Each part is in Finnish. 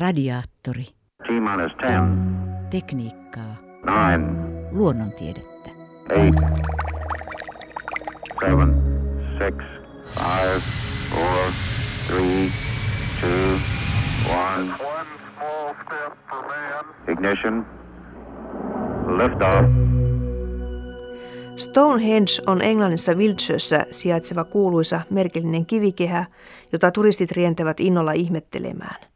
Radiaattori. T-minus 10, Tekniikkaa. 9, Luonnontiedettä. 8, 7, 6, 5, 4, 3, 2, 1. One small step for man. Ignition. Liftoff. Stonehenge on Englannissa Wiltshiressä sijaitseva kuuluisa merkillinen kivikehä, jota turistit rientävät innolla ihmettelemään.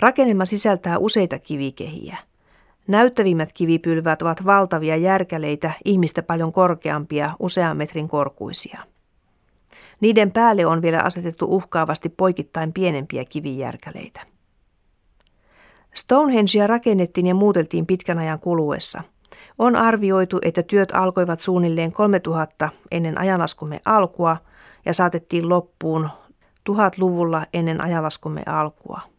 Rakennelma sisältää useita kivikehiä. Näyttävimmät kivipylvät ovat valtavia järkäleitä, ihmistä paljon korkeampia, usean metrin korkuisia. Niiden päälle on vielä asetettu uhkaavasti poikittain pienempiä kivijärkäleitä. Stonehengea rakennettiin ja muuteltiin pitkän ajan kuluessa. On arvioitu, että työt alkoivat suunnilleen 3000 ennen ajanlaskumme alkua ja saatettiin loppuun 1000-luvulla ennen ajanlaskumme alkua.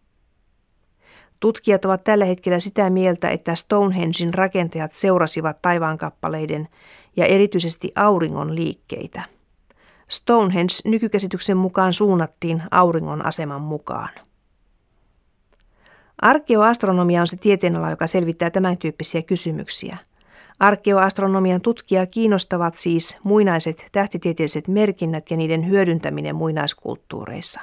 Tutkijat ovat tällä hetkellä sitä mieltä, että Stonehengen rakentajat seurasivat taivaankappaleiden ja erityisesti auringon liikkeitä. Stonehenge nykykäsityksen mukaan suunnattiin auringon aseman mukaan. Arkeoastronomia on se tieteenala, joka selvittää tämän tyyppisiä kysymyksiä. Arkeoastronomian tutkijaa kiinnostavat siis muinaiset tähtitieteelliset merkinnät ja niiden hyödyntäminen muinaiskulttuureissa.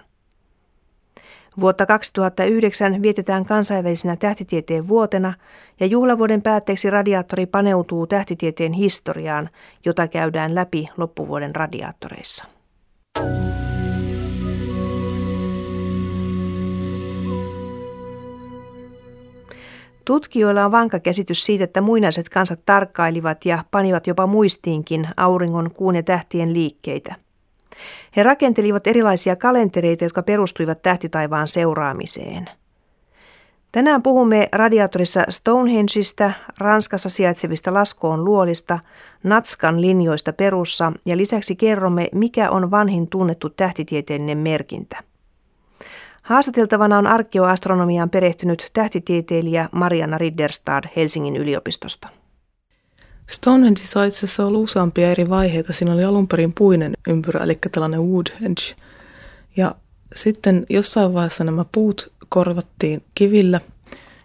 Vuotta 2009 vietetään kansainvälisenä tähtitieteen vuotena ja juhlavuoden päätteeksi radiaattori paneutuu tähtitieteen historiaan, jota käydään läpi loppuvuoden radiaattoreissa. Tutkijoilla on vankka käsitys siitä, että muinaiset kansat tarkkailivat ja panivat jopa muistiinkin auringon, kuun ja tähtien liikkeitä. He rakentelivat erilaisia kalentereita, jotka perustuivat tähtitaivaan seuraamiseen. Tänään puhumme radiaattorissa Stonehengeista, Ranskassa sijaitsevista laskoon luolista, Natskan linjoista perussa ja lisäksi kerromme, mikä on vanhin tunnettu tähtitieteellinen merkintä. Haastateltavana on arkeoastronomiaan perehtynyt tähtitieteilijä Mariana Ridderstad Helsingin yliopistosta. Stonehengeissa on itse asiassa ollut useampia eri vaiheita. Siinä oli alun perin puinen ympyrä, eli tällainen woodhenge. Ja sitten jossain vaiheessa nämä puut korvattiin kivillä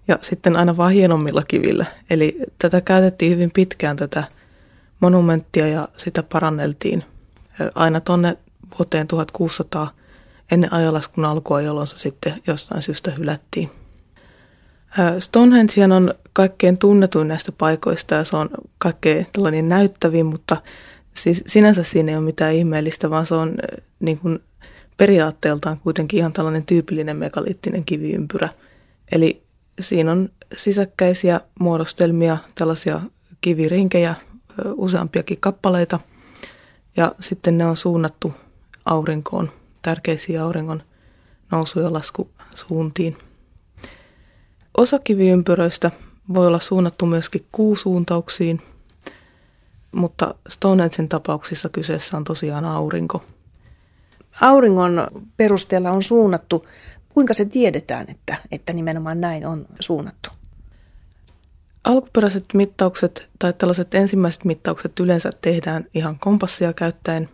ja sitten aina vaan hienommilla kivillä. Eli tätä käytettiin hyvin pitkään tätä monumenttia ja sitä paranneltiin aina tuonne vuoteen 1600 ennen ajanlaskun alkua, jolloin se sitten jostain syystä hylättiin. Stonehenge on kaikkein tunnetuin näistä paikoista ja se on kaikkein tällainen näyttävin, mutta siis sinänsä siinä ei ole mitään ihmeellistä, vaan se on niin kuin periaatteeltaan kuitenkin ihan tällainen tyypillinen megaliittinen kiviympyrä. Eli siinä on sisäkkäisiä muodostelmia, tällaisia kivirinkejä, useampiakin kappaleita ja sitten ne on suunnattu aurinkoon, tärkeisiin auringon nousu- ja laskusuuntiin. Osa kiviympyröistä voi olla suunnattu myöskin kuusuuntauksiin, mutta Stonehengen tapauksissa kyseessä on tosiaan aurinko. Auringon perusteella on suunnattu. Kuinka se tiedetään, että, että nimenomaan näin on suunnattu? Alkuperäiset mittaukset tai tällaiset ensimmäiset mittaukset yleensä tehdään ihan kompassia käyttäen,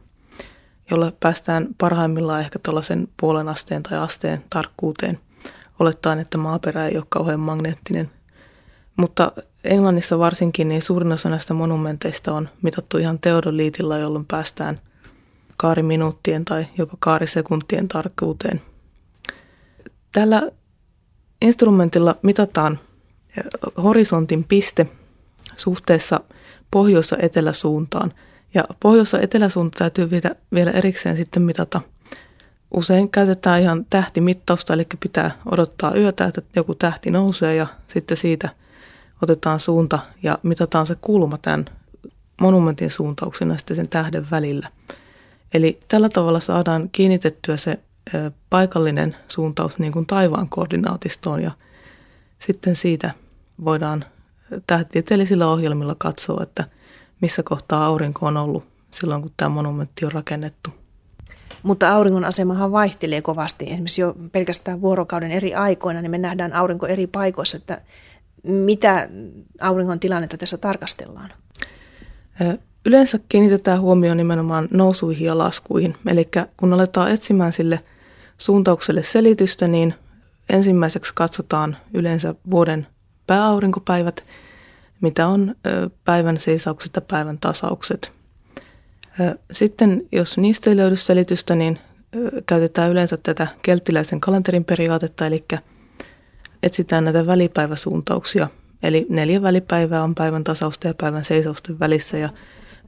jolla päästään parhaimmillaan ehkä tuollaisen puolen asteen tai asteen tarkkuuteen – olettaen, että maaperä ei ole kauhean magneettinen. Mutta Englannissa varsinkin niin suurin osa näistä monumenteista on mitattu ihan teodoliitilla, jolloin päästään kaariminuuttien tai jopa kaarisekuntien tarkkuuteen. Tällä instrumentilla mitataan horisontin piste suhteessa pohjois- ja eteläsuuntaan. Ja pohjois- ja eteläsuunta täytyy vielä erikseen sitten mitata – Usein käytetään ihan tähtimittausta, eli pitää odottaa yötä, että joku tähti nousee ja sitten siitä otetaan suunta ja mitataan se kulma tämän monumentin suuntauksena sitten sen tähden välillä. Eli tällä tavalla saadaan kiinnitettyä se paikallinen suuntaus niin kuin taivaan koordinaatistoon ja sitten siitä voidaan tähtitieteellisillä ohjelmilla katsoa, että missä kohtaa aurinko on ollut silloin, kun tämä monumentti on rakennettu. Mutta auringon asemahan vaihtelee kovasti. Esimerkiksi jo pelkästään vuorokauden eri aikoina, niin me nähdään aurinko eri paikoissa, että mitä auringon tilannetta tässä tarkastellaan? Yleensä kiinnitetään huomioon nimenomaan nousuihin ja laskuihin. Eli kun aletaan etsimään sille suuntaukselle selitystä, niin ensimmäiseksi katsotaan yleensä vuoden pääaurinkopäivät, mitä on päivän seisaukset ja päivän tasaukset. Sitten jos niistä ei löydy selitystä, niin käytetään yleensä tätä kelttiläisen kalenterin periaatetta, eli etsitään näitä välipäiväsuuntauksia. Eli neljä välipäivää on päivän tasausta ja päivän seisausten välissä ja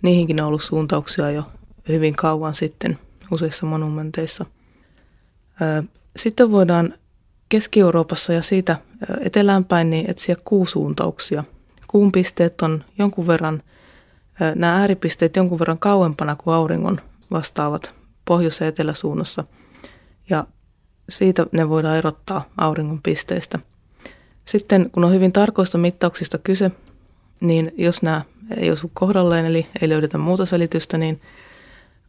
niihinkin on ollut suuntauksia jo hyvin kauan sitten useissa monumenteissa. Sitten voidaan Keski-Euroopassa ja siitä eteläänpäin niin etsiä kuusuuntauksia. Kuun pisteet on jonkun verran, nämä ääripisteet jonkun verran kauempana kuin auringon vastaavat pohjois- ja eteläsuunnassa. Ja siitä ne voidaan erottaa auringon pisteistä. Sitten kun on hyvin tarkoista mittauksista kyse, niin jos nämä ei osu kohdalleen, eli ei löydetä muuta selitystä, niin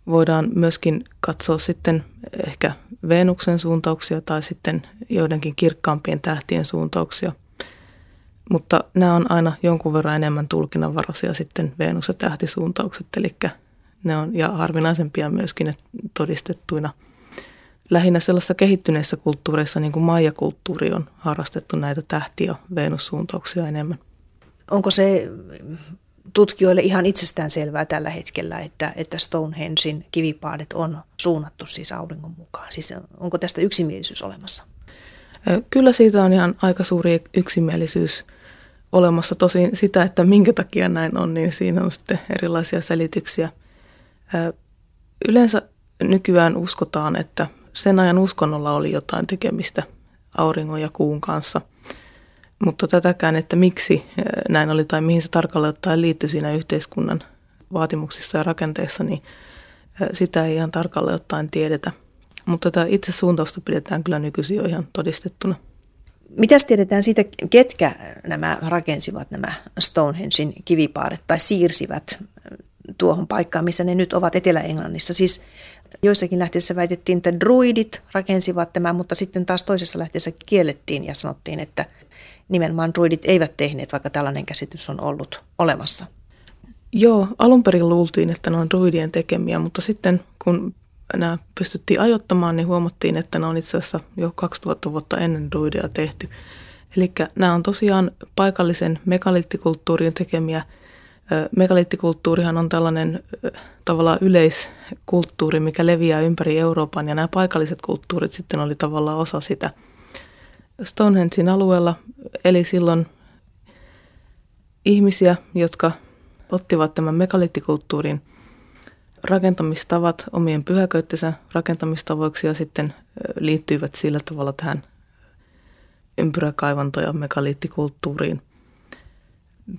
voidaan myöskin katsoa sitten ehkä Venuksen suuntauksia tai sitten joidenkin kirkkaampien tähtien suuntauksia. Mutta nämä on aina jonkun verran enemmän tulkinnanvaraisia sitten Venus- ja tähtisuuntaukset, eli ne on ja harvinaisempia myöskin todistettuina. Lähinnä sellaisissa kehittyneissä kulttuureissa, niin kuin Maija-kulttuuri, on harrastettu näitä tähti- ja Venus-suuntauksia enemmän. Onko se tutkijoille ihan itsestään selvää tällä hetkellä, että, että Stonehengein kivipaadet on suunnattu siis auringon mukaan? Siis onko tästä yksimielisyys olemassa? Kyllä siitä on ihan aika suuri yksimielisyys olemassa. Tosin sitä, että minkä takia näin on, niin siinä on sitten erilaisia selityksiä. Yleensä nykyään uskotaan, että sen ajan uskonnolla oli jotain tekemistä auringon ja kuun kanssa – mutta tätäkään, että miksi näin oli tai mihin se tarkalleen ottaen liittyi siinä yhteiskunnan vaatimuksissa ja rakenteissa, niin sitä ei ihan tarkalleen ottaen tiedetä. Mutta tätä itse suuntausta pidetään kyllä nykyisin jo ihan todistettuna. Mitäs tiedetään siitä, ketkä nämä rakensivat nämä Stonehengein kivipaaret tai siirsivät tuohon paikkaan, missä ne nyt ovat Etelä-Englannissa. Siis joissakin lähteessä väitettiin, että druidit rakensivat tämän, mutta sitten taas toisessa lähteessä kiellettiin ja sanottiin, että nimenomaan druidit eivät tehneet, vaikka tällainen käsitys on ollut olemassa. Joo, alun perin luultiin, että ne on druidien tekemiä, mutta sitten kun nämä pystyttiin ajoittamaan, niin huomattiin, että ne on itse asiassa jo 2000 vuotta ennen druidia tehty. Eli nämä on tosiaan paikallisen megaliittikulttuurin tekemiä. Megaliittikulttuurihan on tällainen tavallaan yleiskulttuuri, mikä leviää ympäri Euroopan ja nämä paikalliset kulttuurit sitten oli tavallaan osa sitä – Stonehengein alueella eli silloin ihmisiä, jotka ottivat tämän megalittikulttuurin rakentamistavat omien pyhäköittensä rakentamistavoiksi ja sitten liittyivät sillä tavalla tähän ympyräkaivanto- ja megalittikulttuuriin.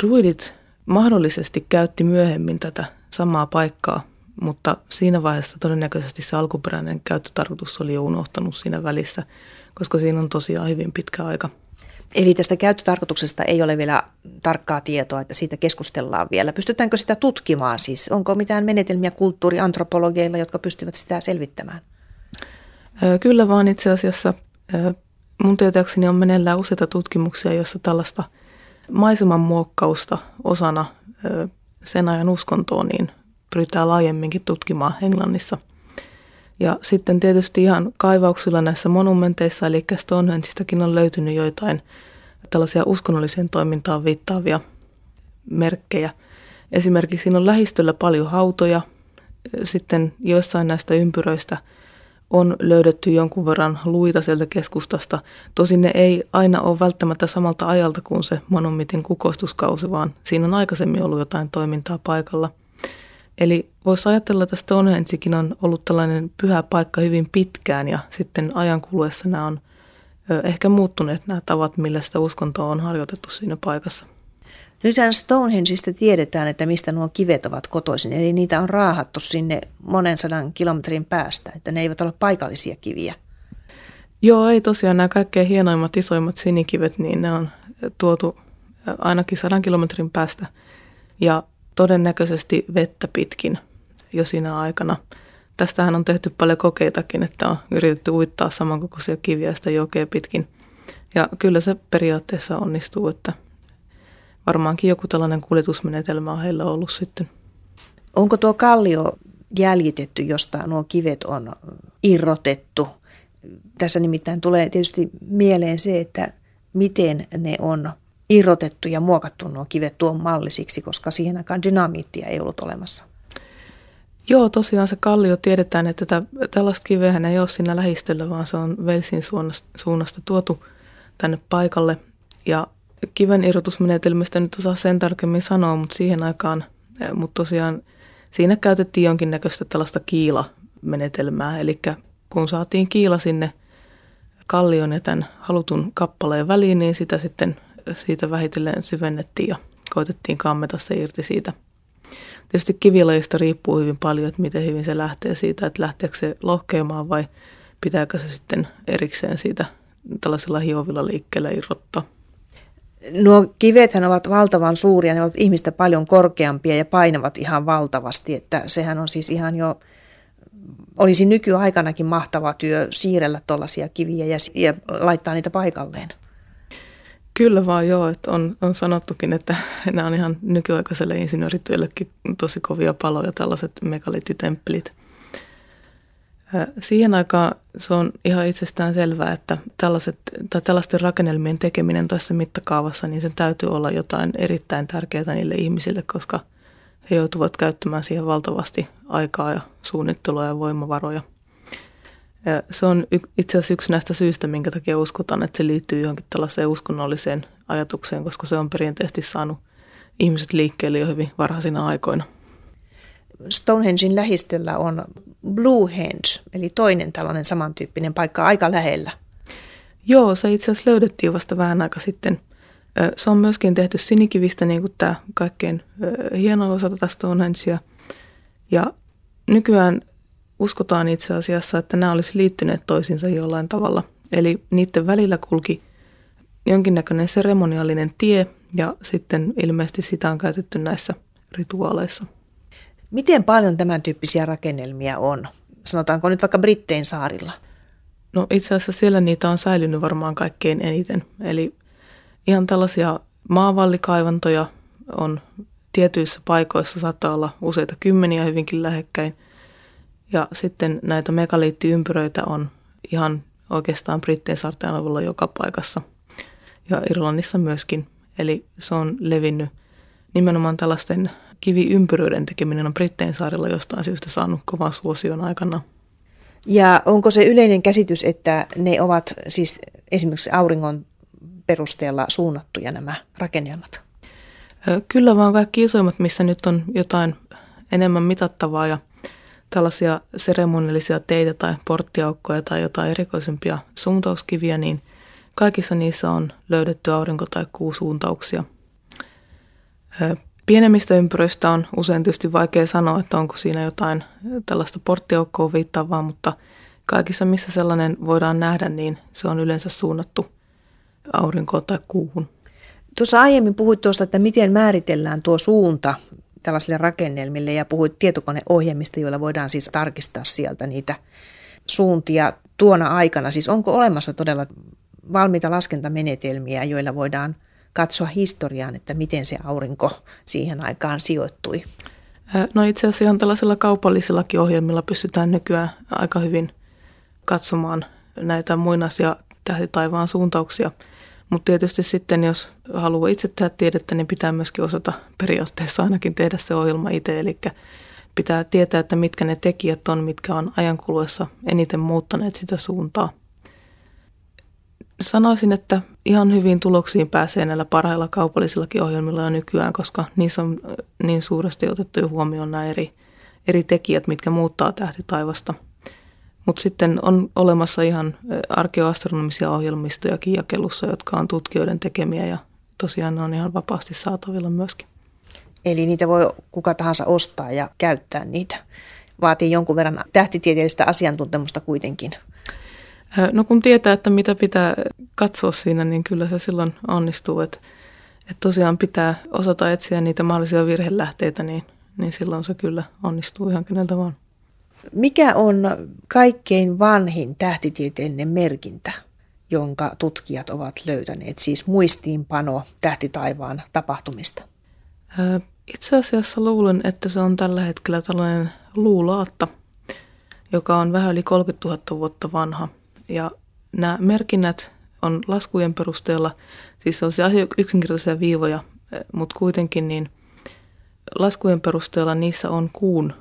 Druidit mahdollisesti käytti myöhemmin tätä samaa paikkaa, mutta siinä vaiheessa todennäköisesti se alkuperäinen käyttötarkoitus oli jo unohtanut siinä välissä – koska siinä on tosiaan hyvin pitkä aika. Eli tästä käyttötarkoituksesta ei ole vielä tarkkaa tietoa, että siitä keskustellaan vielä. Pystytäänkö sitä tutkimaan siis? Onko mitään menetelmiä kulttuuriantropologeilla, jotka pystyvät sitä selvittämään? Kyllä vaan itse asiassa. Mun tietääkseni on meneillään useita tutkimuksia, joissa tällaista maiseman muokkausta osana sen ajan uskontoon niin pyritään laajemminkin tutkimaan Englannissa – ja sitten tietysti ihan kaivauksilla näissä monumenteissa, eli Stonehengistäkin on löytynyt joitain tällaisia uskonnolliseen toimintaan viittaavia merkkejä. Esimerkiksi siinä on lähistöllä paljon hautoja. Sitten joissain näistä ympyröistä on löydetty jonkun verran luita sieltä keskustasta. Tosin ne ei aina ole välttämättä samalta ajalta kuin se monumentin kukoistuskausi, vaan siinä on aikaisemmin ollut jotain toimintaa paikalla. Eli voisi ajatella, että Stonehengekin on ollut tällainen pyhä paikka hyvin pitkään ja sitten ajan kuluessa nämä on ehkä muuttuneet nämä tavat, millä sitä uskontoa on harjoitettu siinä paikassa. Nythän Stonehengeista tiedetään, että mistä nuo kivet ovat kotoisin, eli niitä on raahattu sinne monen sadan kilometrin päästä, että ne eivät ole paikallisia kiviä. Joo, ei tosiaan nämä kaikkein hienoimmat, isoimmat sinikivet, niin ne on tuotu ainakin sadan kilometrin päästä. Ja todennäköisesti vettä pitkin jo siinä aikana. Tästähän on tehty paljon kokeitakin, että on yritetty uittaa samankokoisia kiviä sitä jokea pitkin. Ja kyllä se periaatteessa onnistuu, että varmaankin joku tällainen kuljetusmenetelmä on heillä ollut sitten. Onko tuo kallio jäljitetty, josta nuo kivet on irrotettu Tässä nimittäin tulee tietysti mieleen se, että miten ne on irrotettu ja muokattu nuo kivet tuon mallisiksi, koska siihen aikaan dynamiittia ei ollut olemassa. Joo, tosiaan se kallio tiedetään, että tätä, tällaista kivehän ei ole siinä lähistöllä, vaan se on Velsin suunnasta, tuotu tänne paikalle. Ja kiven irrotusmenetelmistä nyt osaa sen tarkemmin sanoa, mutta siihen aikaan, mutta tosiaan siinä käytettiin jonkinnäköistä tällaista kiilamenetelmää, eli kun saatiin kiila sinne kallion ja tämän halutun kappaleen väliin, niin sitä sitten siitä vähitellen syvennettiin ja koitettiin kammeta se irti siitä. Tietysti kivilajista riippuu hyvin paljon, että miten hyvin se lähtee siitä, että lähteekö se lohkeamaan vai pitääkö se sitten erikseen siitä tällaisella hiovilla liikkeellä irrottaa. Nuo kivethän ovat valtavan suuria, ne ovat ihmistä paljon korkeampia ja painavat ihan valtavasti, että sehän on siis ihan jo, olisi nykyaikanakin mahtava työ siirrellä tuollaisia kiviä ja, ja laittaa niitä paikalleen. Kyllä vaan joo, että on, on sanottukin, että nämä on ihan nykyaikaiselle insinöörityöllekin tosi kovia paloja, tällaiset megaliittitemppelit. Siihen aikaan se on ihan itsestään selvää, että tällaiset, tai tällaisten rakennelmien tekeminen tässä mittakaavassa, niin sen täytyy olla jotain erittäin tärkeää niille ihmisille, koska he joutuvat käyttämään siihen valtavasti aikaa ja suunnittelua ja voimavaroja – ja se on itse asiassa yksi näistä syistä, minkä takia uskotaan, että se liittyy johonkin tällaiseen uskonnolliseen ajatukseen, koska se on perinteisesti saanut ihmiset liikkeelle jo hyvin varhaisina aikoina. Stonehengein lähistöllä on Bluehenge, eli toinen tällainen samantyyppinen paikka aika lähellä. Joo, se itse asiassa löydettiin vasta vähän aika sitten. Se on myöskin tehty sinikivistä, niin kuin tämä kaikkein hieno osa tätä Stonehengea. Ja nykyään uskotaan itse asiassa, että nämä olisi liittyneet toisiinsa jollain tavalla. Eli niiden välillä kulki jonkinnäköinen seremoniallinen tie ja sitten ilmeisesti sitä on käytetty näissä rituaaleissa. Miten paljon tämän tyyppisiä rakennelmia on? Sanotaanko nyt vaikka Brittein saarilla? No itse asiassa siellä niitä on säilynyt varmaan kaikkein eniten. Eli ihan tällaisia maavallykaivantoja on tietyissä paikoissa, saattaa olla useita kymmeniä hyvinkin lähekkäin – ja sitten näitä megaliittiympyröitä on ihan oikeastaan Brittein saarten alueella joka paikassa ja Irlannissa myöskin. Eli se on levinnyt nimenomaan tällaisten kiviympyröiden tekeminen on Brittein saarilla jostain syystä saanut kovan suosion aikana. Ja onko se yleinen käsitys, että ne ovat siis esimerkiksi auringon perusteella suunnattuja nämä rakennelmat? Kyllä vaan kaikki isoimmat, missä nyt on jotain enemmän mitattavaa ja tällaisia seremoniallisia teitä tai porttiaukkoja tai jotain erikoisempia suuntauskiviä, niin kaikissa niissä on löydetty aurinko- tai kuusuuntauksia. Pienemmistä ympyröistä on usein tietysti vaikea sanoa, että onko siinä jotain tällaista porttiaukkoa viittaavaa, mutta kaikissa missä sellainen voidaan nähdä, niin se on yleensä suunnattu aurinkoon tai kuuhun. Tuossa aiemmin puhuit tuosta, että miten määritellään tuo suunta tällaisille rakennelmille ja puhuit tietokoneohjelmista, joilla voidaan siis tarkistaa sieltä niitä suuntia tuona aikana. Siis onko olemassa todella valmiita laskentamenetelmiä, joilla voidaan katsoa historiaan, että miten se aurinko siihen aikaan sijoittui? No itse asiassa ihan tällaisilla kaupallisillakin ohjelmilla pystytään nykyään aika hyvin katsomaan näitä muinaisia tähtitaivaan suuntauksia – mutta tietysti sitten, jos haluaa itse tehdä tiedettä, niin pitää myöskin osata periaatteessa ainakin tehdä se ohjelma itse. Eli pitää tietää, että mitkä ne tekijät on, mitkä on ajankuluessa eniten muuttaneet sitä suuntaa. Sanoisin, että ihan hyvin tuloksiin pääsee näillä parhailla kaupallisillakin ohjelmilla jo nykyään, koska niissä on niin suuresti otettu huomioon nämä eri, eri tekijät, mitkä muuttaa tähtitaivasta – mutta sitten on olemassa ihan arkeoastronomisia ohjelmistojakin jakelussa, jotka on tutkijoiden tekemiä ja tosiaan ne on ihan vapaasti saatavilla myöskin. Eli niitä voi kuka tahansa ostaa ja käyttää niitä. Vaatii jonkun verran tähtitieteellistä asiantuntemusta kuitenkin. No kun tietää, että mitä pitää katsoa siinä, niin kyllä se silloin onnistuu. Että, että tosiaan pitää osata etsiä niitä mahdollisia virhelähteitä, niin, niin silloin se kyllä onnistuu ihan keneltä vaan. Mikä on kaikkein vanhin tähtitieteellinen merkintä, jonka tutkijat ovat löytäneet, siis muistiinpano tähtitaivaan tapahtumista? Itse asiassa luulen, että se on tällä hetkellä tällainen luulaatta, joka on vähän yli 30 000 vuotta vanha. Ja nämä merkinnät on laskujen perusteella, siis on se yksinkertaisia viivoja, mutta kuitenkin niin laskujen perusteella niissä on kuun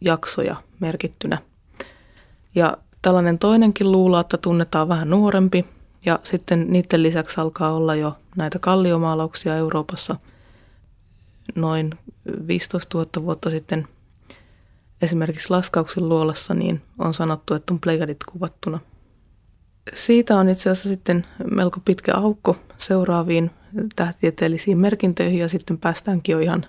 jaksoja merkittynä. Ja tällainen toinenkin luulaatta tunnetaan vähän nuorempi, ja sitten niiden lisäksi alkaa olla jo näitä kalliomaalauksia Euroopassa noin 15 000 vuotta sitten. Esimerkiksi Laskauksen luolassa niin on sanottu, että on plegadit kuvattuna. Siitä on itse asiassa sitten melko pitkä aukko seuraaviin tähtitieteellisiin merkintöihin ja sitten päästäänkin jo ihan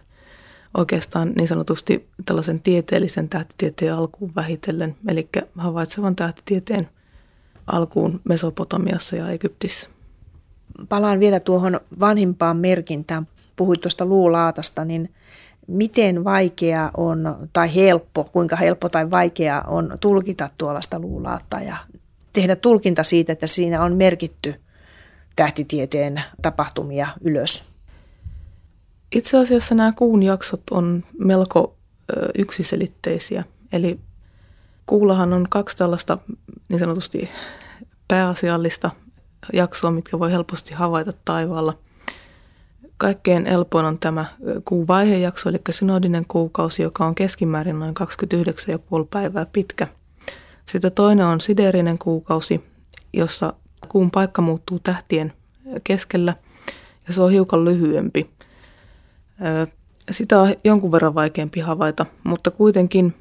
oikeastaan niin sanotusti tällaisen tieteellisen tähtitieteen alkuun vähitellen, eli havaitsevan tähtitieteen alkuun Mesopotamiassa ja Egyptissä. Palaan vielä tuohon vanhimpaan merkintään. Puhuit tuosta luulaatasta, niin miten vaikea on, tai helppo, kuinka helppo tai vaikea on tulkita tuollaista luulaattaa ja tehdä tulkinta siitä, että siinä on merkitty tähtitieteen tapahtumia ylös? Itse asiassa nämä kuun jaksot on melko yksiselitteisiä. Eli kuullahan on kaksi tällaista niin sanotusti pääasiallista jaksoa, mitkä voi helposti havaita taivaalla. Kaikkein helpoin on tämä kuun vaihejakso, eli synodinen kuukausi, joka on keskimäärin noin 29,5 päivää pitkä. Sitten toinen on siderinen kuukausi, jossa kuun paikka muuttuu tähtien keskellä ja se on hiukan lyhyempi. Sitä on jonkun verran vaikeampi havaita, mutta kuitenkin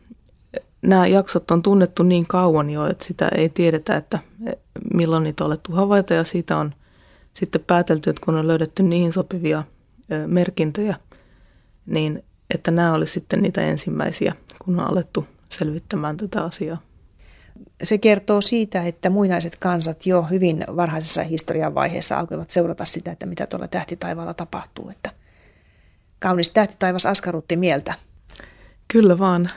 nämä jaksot on tunnettu niin kauan jo, että sitä ei tiedetä, että milloin niitä on alettu havaita ja siitä on sitten päätelty, että kun on löydetty niihin sopivia merkintöjä, niin että nämä olisi sitten niitä ensimmäisiä, kun on alettu selvittämään tätä asiaa. Se kertoo siitä, että muinaiset kansat jo hyvin varhaisessa historian vaiheessa alkoivat seurata sitä, että mitä tuolla tähtitaivaalla tapahtuu. Että kaunis tähtitaivas askarrutti mieltä. Kyllä vaan.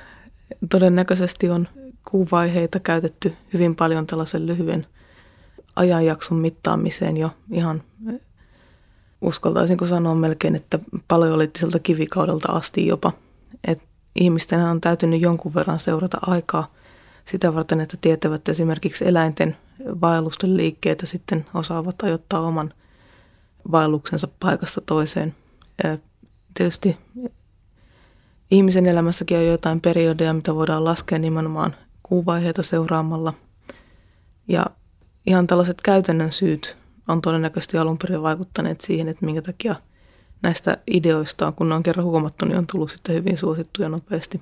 Todennäköisesti on kuuvaiheita käytetty hyvin paljon tällaisen lyhyen ajanjakson mittaamiseen jo ihan uskaltaisinko sanoa melkein, että paleolittiselta kivikaudelta asti jopa. Et ihmisten on täytynyt jonkun verran seurata aikaa sitä varten, että tietävät esimerkiksi eläinten vaellusten liikkeitä sitten osaavat ajoittaa oman vaelluksensa paikasta toiseen. Tietysti ihmisen elämässäkin on jotain periodeja, mitä voidaan laskea nimenomaan kuuvaiheita seuraamalla. Ja ihan tällaiset käytännön syyt on todennäköisesti alun perin vaikuttaneet siihen, että minkä takia näistä ideoista, kun ne on kerran huomattu, niin on tullut sitten hyvin suosittuja nopeasti.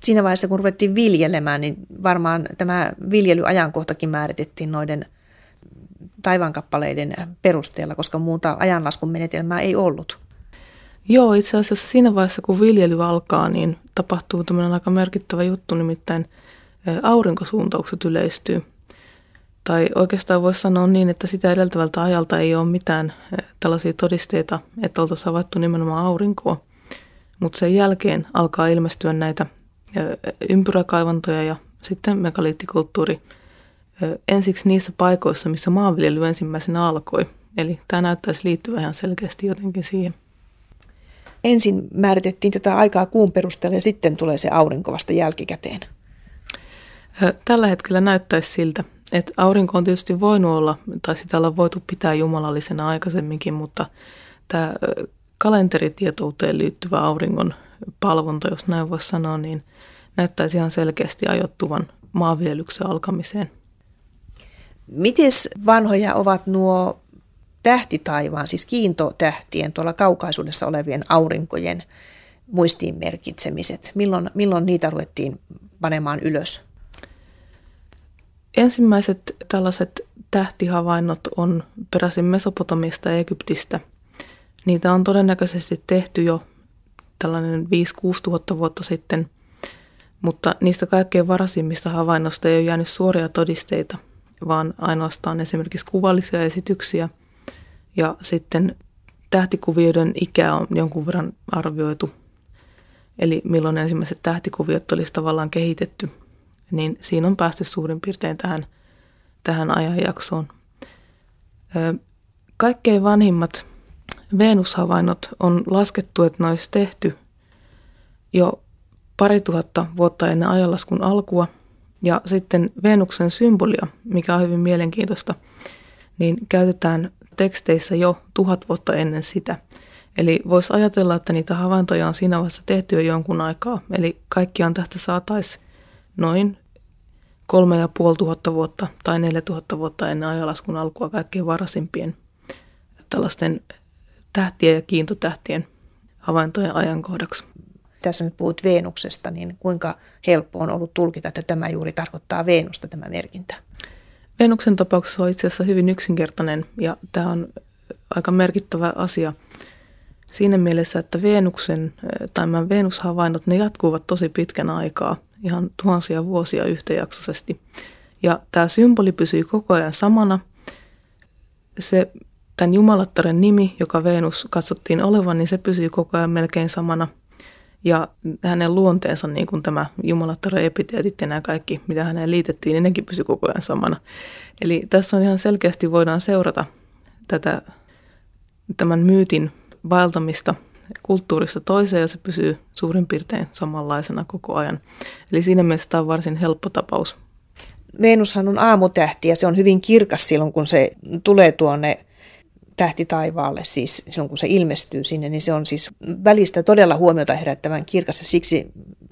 Siinä vaiheessa, kun ruvettiin viljelemään, niin varmaan tämä viljelyajankohtakin määritettiin noiden taivaankappaleiden perusteella, koska muuta ajanlaskun menetelmää ei ollut. Joo, itse asiassa siinä vaiheessa, kun viljely alkaa, niin tapahtuu tämmöinen aika merkittävä juttu, nimittäin aurinkosuuntaukset yleistyy. Tai oikeastaan voisi sanoa niin, että sitä edeltävältä ajalta ei ole mitään tällaisia todisteita, että oltaisiin havaittu nimenomaan aurinkoa. Mutta sen jälkeen alkaa ilmestyä näitä ympyräkaivantoja ja sitten megaliittikulttuuri ensiksi niissä paikoissa, missä maanviljely ensimmäisenä alkoi. Eli tämä näyttäisi liittyvän ihan selkeästi jotenkin siihen. Ensin määritettiin tätä aikaa kuun perusteella ja sitten tulee se aurinko vasta jälkikäteen. Tällä hetkellä näyttäisi siltä, että aurinko on tietysti voinut olla, tai sitä ollaan voitu pitää jumalallisena aikaisemminkin, mutta tämä kalenteritietouteen liittyvä auringon palvonta, jos näin voisi sanoa, niin näyttäisi ihan selkeästi ajoittuvan maanviljelyksen alkamiseen. Miten vanhoja ovat nuo tähtitaivaan, siis kiintotähtien tuolla kaukaisuudessa olevien aurinkojen muistiin merkitsemiset? Milloin, milloin niitä ruvettiin panemaan ylös? Ensimmäiset tällaiset tähtihavainnot on peräisin Mesopotamiasta ja Egyptistä. Niitä on todennäköisesti tehty jo tällainen 5-6 tuhatta vuotta sitten, mutta niistä kaikkein varasimmista havainnoista ei ole jäänyt suoria todisteita, vaan ainoastaan esimerkiksi kuvallisia esityksiä ja sitten tähtikuvioiden ikä on jonkun verran arvioitu, eli milloin ensimmäiset tähtikuviot olisi tavallaan kehitetty, niin siinä on päästy suurin piirtein tähän, tähän ajanjaksoon. Kaikkein vanhimmat Venushavainnot on laskettu, että ne olisi tehty jo pari tuhatta vuotta ennen ajanlaskun alkua Ja sitten Venuksen symbolia, mikä on hyvin mielenkiintoista, niin käytetään teksteissä jo tuhat vuotta ennen sitä. Eli voisi ajatella, että niitä havaintoja on siinä vaiheessa tehty jo jonkun aikaa. Eli kaikkiaan tästä saataisiin noin kolme ja puoli tuhatta vuotta tai neljä tuhatta vuotta ennen ajalaskun alkua kaikkein varasimpien tällaisten tähtien ja kiintotähtien havaintojen ajankohdaksi. Tässä nyt puhut Veenuksesta, niin kuinka helppo on ollut tulkita, että tämä juuri tarkoittaa Veenusta tämä merkintä? Venuksen tapauksessa on itse asiassa hyvin yksinkertainen ja tämä on aika merkittävä asia siinä mielessä, että Venuksen tai Venushavainnot, ne jatkuvat tosi pitkän aikaa, ihan tuhansia vuosia yhtäjaksoisesti. Ja tämä symboli pysyy koko ajan samana. Se, tämän jumalattaren nimi, joka Venus katsottiin olevan, niin se pysyy koko ajan melkein samana. Ja hänen luonteensa, niin kuin tämä jumalattaren epiteetit ja nämä kaikki, mitä häneen liitettiin, niin nekin pysyy koko ajan samana. Eli tässä on ihan selkeästi voidaan seurata tätä, tämän myytin vaeltamista kulttuurista toiseen ja se pysyy suurin piirtein samanlaisena koko ajan. Eli siinä mielessä tämä on varsin helppo tapaus. Venushan on aamutähti ja se on hyvin kirkas silloin, kun se tulee tuonne tähti taivaalle, siis silloin kun se ilmestyy sinne, niin se on siis välistä todella huomiota herättävän kirkas siksi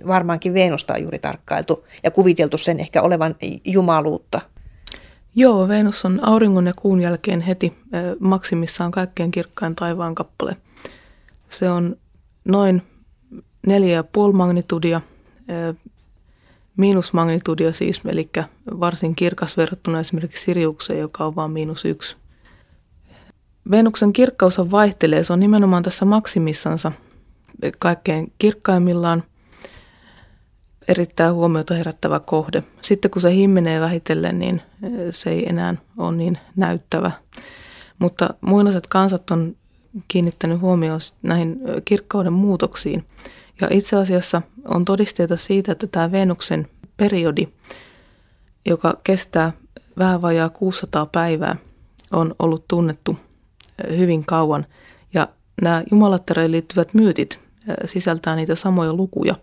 varmaankin Venusta on juuri tarkkailtu ja kuviteltu sen ehkä olevan jumaluutta. Joo, Venus on auringon ja kuun jälkeen heti maksimissaan kaikkein kirkkain taivaan kappale. Se on noin 4,5 magnitudia, miinusmagnitudia siis, eli varsin kirkas verrattuna esimerkiksi Siriukseen, joka on vain miinus yksi. Venuksen kirkkaus vaihtelee, se on nimenomaan tässä maksimissansa kaikkein kirkkaimmillaan erittäin huomiota herättävä kohde. Sitten kun se himmenee vähitellen, niin se ei enää ole niin näyttävä. Mutta muinaiset kansat on kiinnittänyt huomioon näihin kirkkauden muutoksiin. Ja itse asiassa on todisteita siitä, että tämä Venuksen periodi, joka kestää vähän vajaa 600 päivää, on ollut tunnettu hyvin kauan. Ja nämä jumalattereihin liittyvät myytit sisältää niitä samoja lukuja.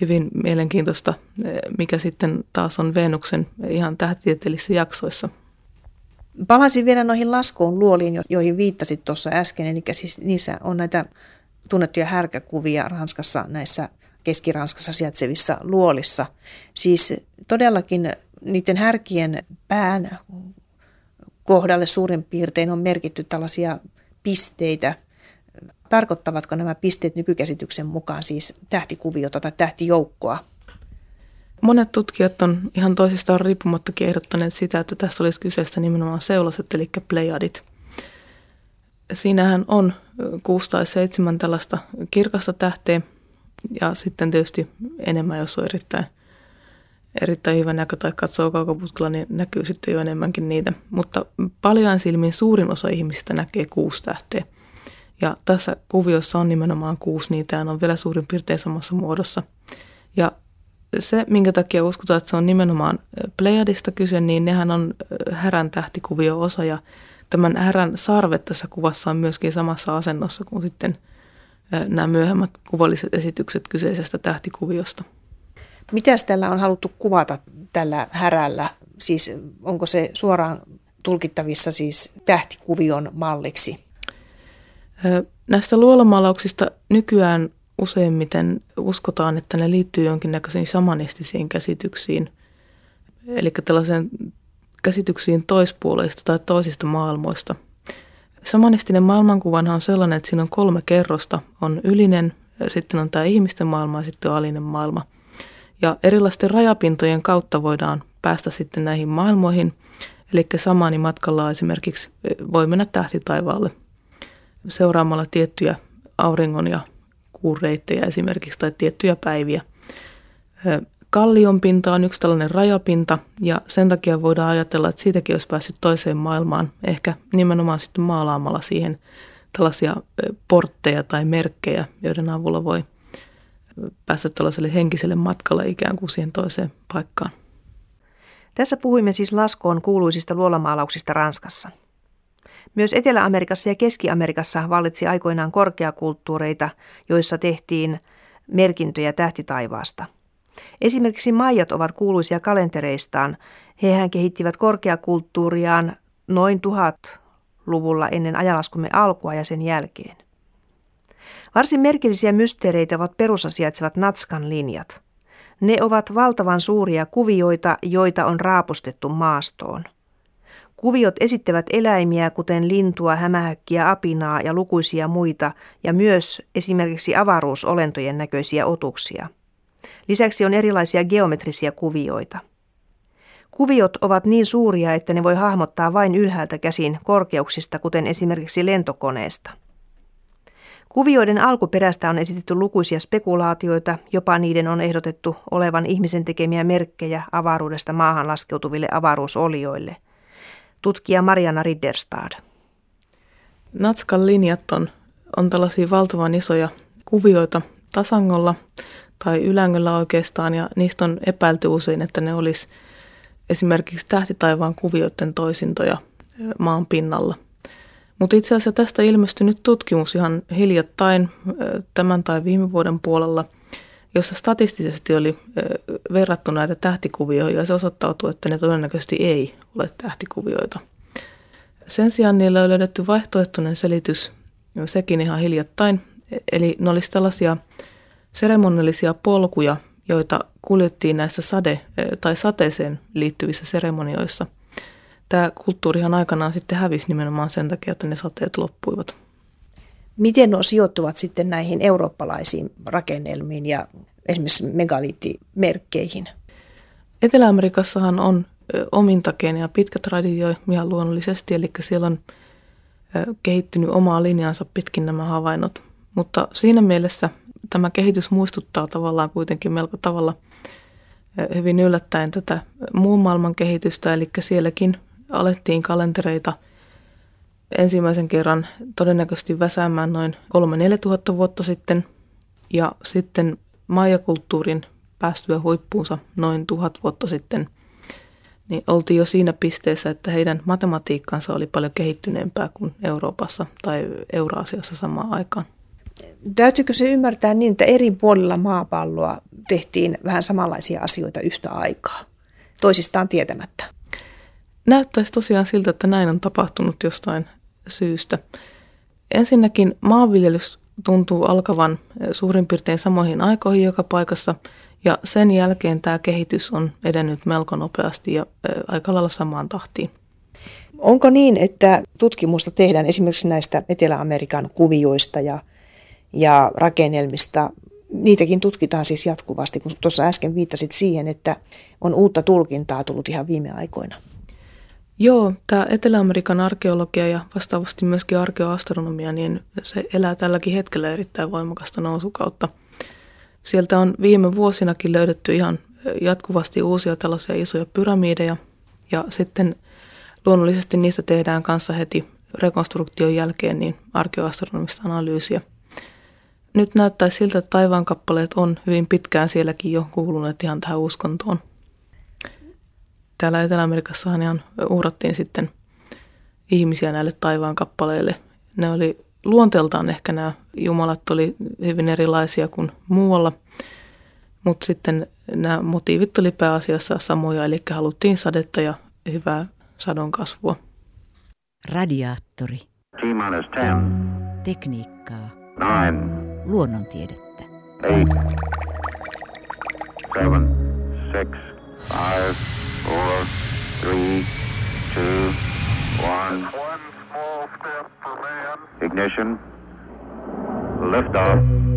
Hyvin mielenkiintoista, mikä sitten taas on Venuksen ihan tähtitieteellisissä jaksoissa – Palasin vielä noihin laskuun luoliin, joihin viittasit tuossa äsken. Eli siis niissä on näitä tunnettuja härkäkuvia Ranskassa näissä Keski-Ranskassa sijaitsevissa luolissa. Siis todellakin niiden härkien pään kohdalle suurin piirtein on merkitty tällaisia pisteitä. Tarkoittavatko nämä pisteet nykykäsityksen mukaan siis tähtikuviota tai tähtijoukkoa? Monet tutkijat on ihan toisistaan riippumattakin ehdottaneet sitä, että tässä olisi kyseessä nimenomaan seulaset, eli plejadit. Siinähän on kuusi tai seitsemän tällaista kirkasta tähteä ja sitten tietysti enemmän, jos on erittäin, erittäin hyvä näkö tai katsoo kaukoputkella, niin näkyy sitten jo enemmänkin niitä. Mutta paljon silmin suurin osa ihmisistä näkee kuusi tähteä. Ja tässä kuviossa on nimenomaan kuusi niitä ja ne on vielä suurin piirtein samassa muodossa. Ja se, minkä takia uskotaan, että se on nimenomaan Pleiadista kyse, niin nehän on härän tähtikuvio osa ja tämän härän sarvet tässä kuvassa on myöskin samassa asennossa kuin sitten nämä myöhemmät kuvalliset esitykset kyseisestä tähtikuviosta. Mitäs tällä on haluttu kuvata tällä härällä? Siis onko se suoraan tulkittavissa siis tähtikuvion malliksi? Näistä luolamalauksista nykyään useimmiten uskotaan, että ne liittyy jonkinnäköisiin samanistisiin käsityksiin, eli tällaiseen käsityksiin toispuoleista tai toisista maailmoista. Samanistinen maailmankuvanhan on sellainen, että siinä on kolme kerrosta. On ylinen, sitten on tämä ihmisten maailma ja sitten on alinen maailma. Ja erilaisten rajapintojen kautta voidaan päästä sitten näihin maailmoihin. Eli samaani matkalla esimerkiksi voi mennä tähtitaivaalle seuraamalla tiettyjä auringon ja kuun reittejä esimerkiksi tai tiettyjä päiviä. Kallion pinta on yksi tällainen rajapinta ja sen takia voidaan ajatella, että siitäkin olisi päässyt toiseen maailmaan, ehkä nimenomaan sitten maalaamalla siihen tällaisia portteja tai merkkejä, joiden avulla voi päästä tällaiselle henkiselle matkalle ikään kuin siihen toiseen paikkaan. Tässä puhuimme siis laskoon kuuluisista luolamaalauksista Ranskassa. Myös Etelä-Amerikassa ja Keski-Amerikassa vallitsi aikoinaan korkeakulttuureita, joissa tehtiin merkintöjä tähtitaivaasta. Esimerkiksi maijat ovat kuuluisia kalentereistaan. Hehän kehittivät korkeakulttuuriaan noin tuhat luvulla ennen ajalaskumme alkua ja sen jälkeen. Varsin merkillisiä mysteereitä ovat perusasiaitsevat Natskan linjat. Ne ovat valtavan suuria kuvioita, joita on raapustettu maastoon. Kuviot esittävät eläimiä, kuten lintua, hämähäkkiä, apinaa ja lukuisia muita, ja myös esimerkiksi avaruusolentojen näköisiä otuksia. Lisäksi on erilaisia geometrisia kuvioita. Kuviot ovat niin suuria, että ne voi hahmottaa vain ylhäältä käsin korkeuksista, kuten esimerkiksi lentokoneesta. Kuvioiden alkuperästä on esitetty lukuisia spekulaatioita, jopa niiden on ehdotettu olevan ihmisen tekemiä merkkejä avaruudesta maahan laskeutuville avaruusolioille. Tutkija Mariana Ridderstad. Natskan linjat on, on tällaisia valtavan isoja kuvioita tasangolla tai ylängöllä oikeastaan, ja niistä on epäilty usein, että ne olisi esimerkiksi tähtitaivaan kuvioiden toisintoja maan pinnalla. Mutta itse asiassa tästä ilmestyi nyt tutkimus ihan hiljattain tämän tai viime vuoden puolella, jossa statistisesti oli verrattu näitä tähtikuvioita ja se osoittautui, että ne todennäköisesti ei ole tähtikuvioita. Sen sijaan niillä on löydetty vaihtoehtoinen selitys, sekin ihan hiljattain, eli ne olisi tällaisia seremoniallisia polkuja, joita kuljettiin näissä sade- tai sateeseen liittyvissä seremonioissa – tämä kulttuurihan aikanaan sitten hävisi nimenomaan sen takia, että ne sateet loppuivat. Miten nuo sijoittuvat sitten näihin eurooppalaisiin rakennelmiin ja esimerkiksi megaliittimerkkeihin? Etelä-Amerikassahan on omintakeinen ja pitkä traditio ihan luonnollisesti, eli siellä on kehittynyt omaa linjansa pitkin nämä havainnot. Mutta siinä mielessä tämä kehitys muistuttaa tavallaan kuitenkin melko tavalla hyvin yllättäen tätä muun maailman kehitystä, eli sielläkin alettiin kalentereita ensimmäisen kerran todennäköisesti väsäämään noin 3-4 tuhatta vuotta sitten ja sitten maijakulttuurin päästyä huippuunsa noin tuhat vuotta sitten, niin oltiin jo siinä pisteessä, että heidän matematiikkansa oli paljon kehittyneempää kuin Euroopassa tai Euraasiassa samaan aikaan. Täytyykö se ymmärtää niin, että eri puolilla maapalloa tehtiin vähän samanlaisia asioita yhtä aikaa, toisistaan tietämättä? Näyttäisi tosiaan siltä, että näin on tapahtunut jostain syystä. Ensinnäkin maanviljelys tuntuu alkavan eh, suurin piirtein samoihin aikoihin joka paikassa, ja sen jälkeen tämä kehitys on edennyt melko nopeasti ja eh, aika lailla samaan tahtiin. Onko niin, että tutkimusta tehdään esimerkiksi näistä Etelä-Amerikan kuvioista ja, ja rakennelmista? Niitäkin tutkitaan siis jatkuvasti, kun tuossa äsken viittasit siihen, että on uutta tulkintaa tullut ihan viime aikoina. Joo, tämä Etelä-Amerikan arkeologia ja vastaavasti myöskin arkeoastronomia, niin se elää tälläkin hetkellä erittäin voimakasta nousukautta. Sieltä on viime vuosinakin löydetty ihan jatkuvasti uusia tällaisia isoja pyramideja ja sitten luonnollisesti niistä tehdään kanssa heti rekonstruktion jälkeen niin arkeoastronomista analyysiä. Nyt näyttää siltä, että taivaankappaleet on hyvin pitkään sielläkin jo kuuluneet ihan tähän uskontoon täällä Etelä-Amerikassahan ihan uhrattiin sitten ihmisiä näille taivaan kappaleille. Ne oli luonteeltaan ehkä nämä jumalat oli hyvin erilaisia kuin muualla, mutta sitten nämä motiivit oli pääasiassa samoja, eli haluttiin sadetta ja hyvää sadon kasvua. Radiaattori. T-10. Tekniikkaa. 9, Luonnontiedettä. 8, 7, 6, 5, four, three, two, one. One small step for man. Ignition. Liftoff.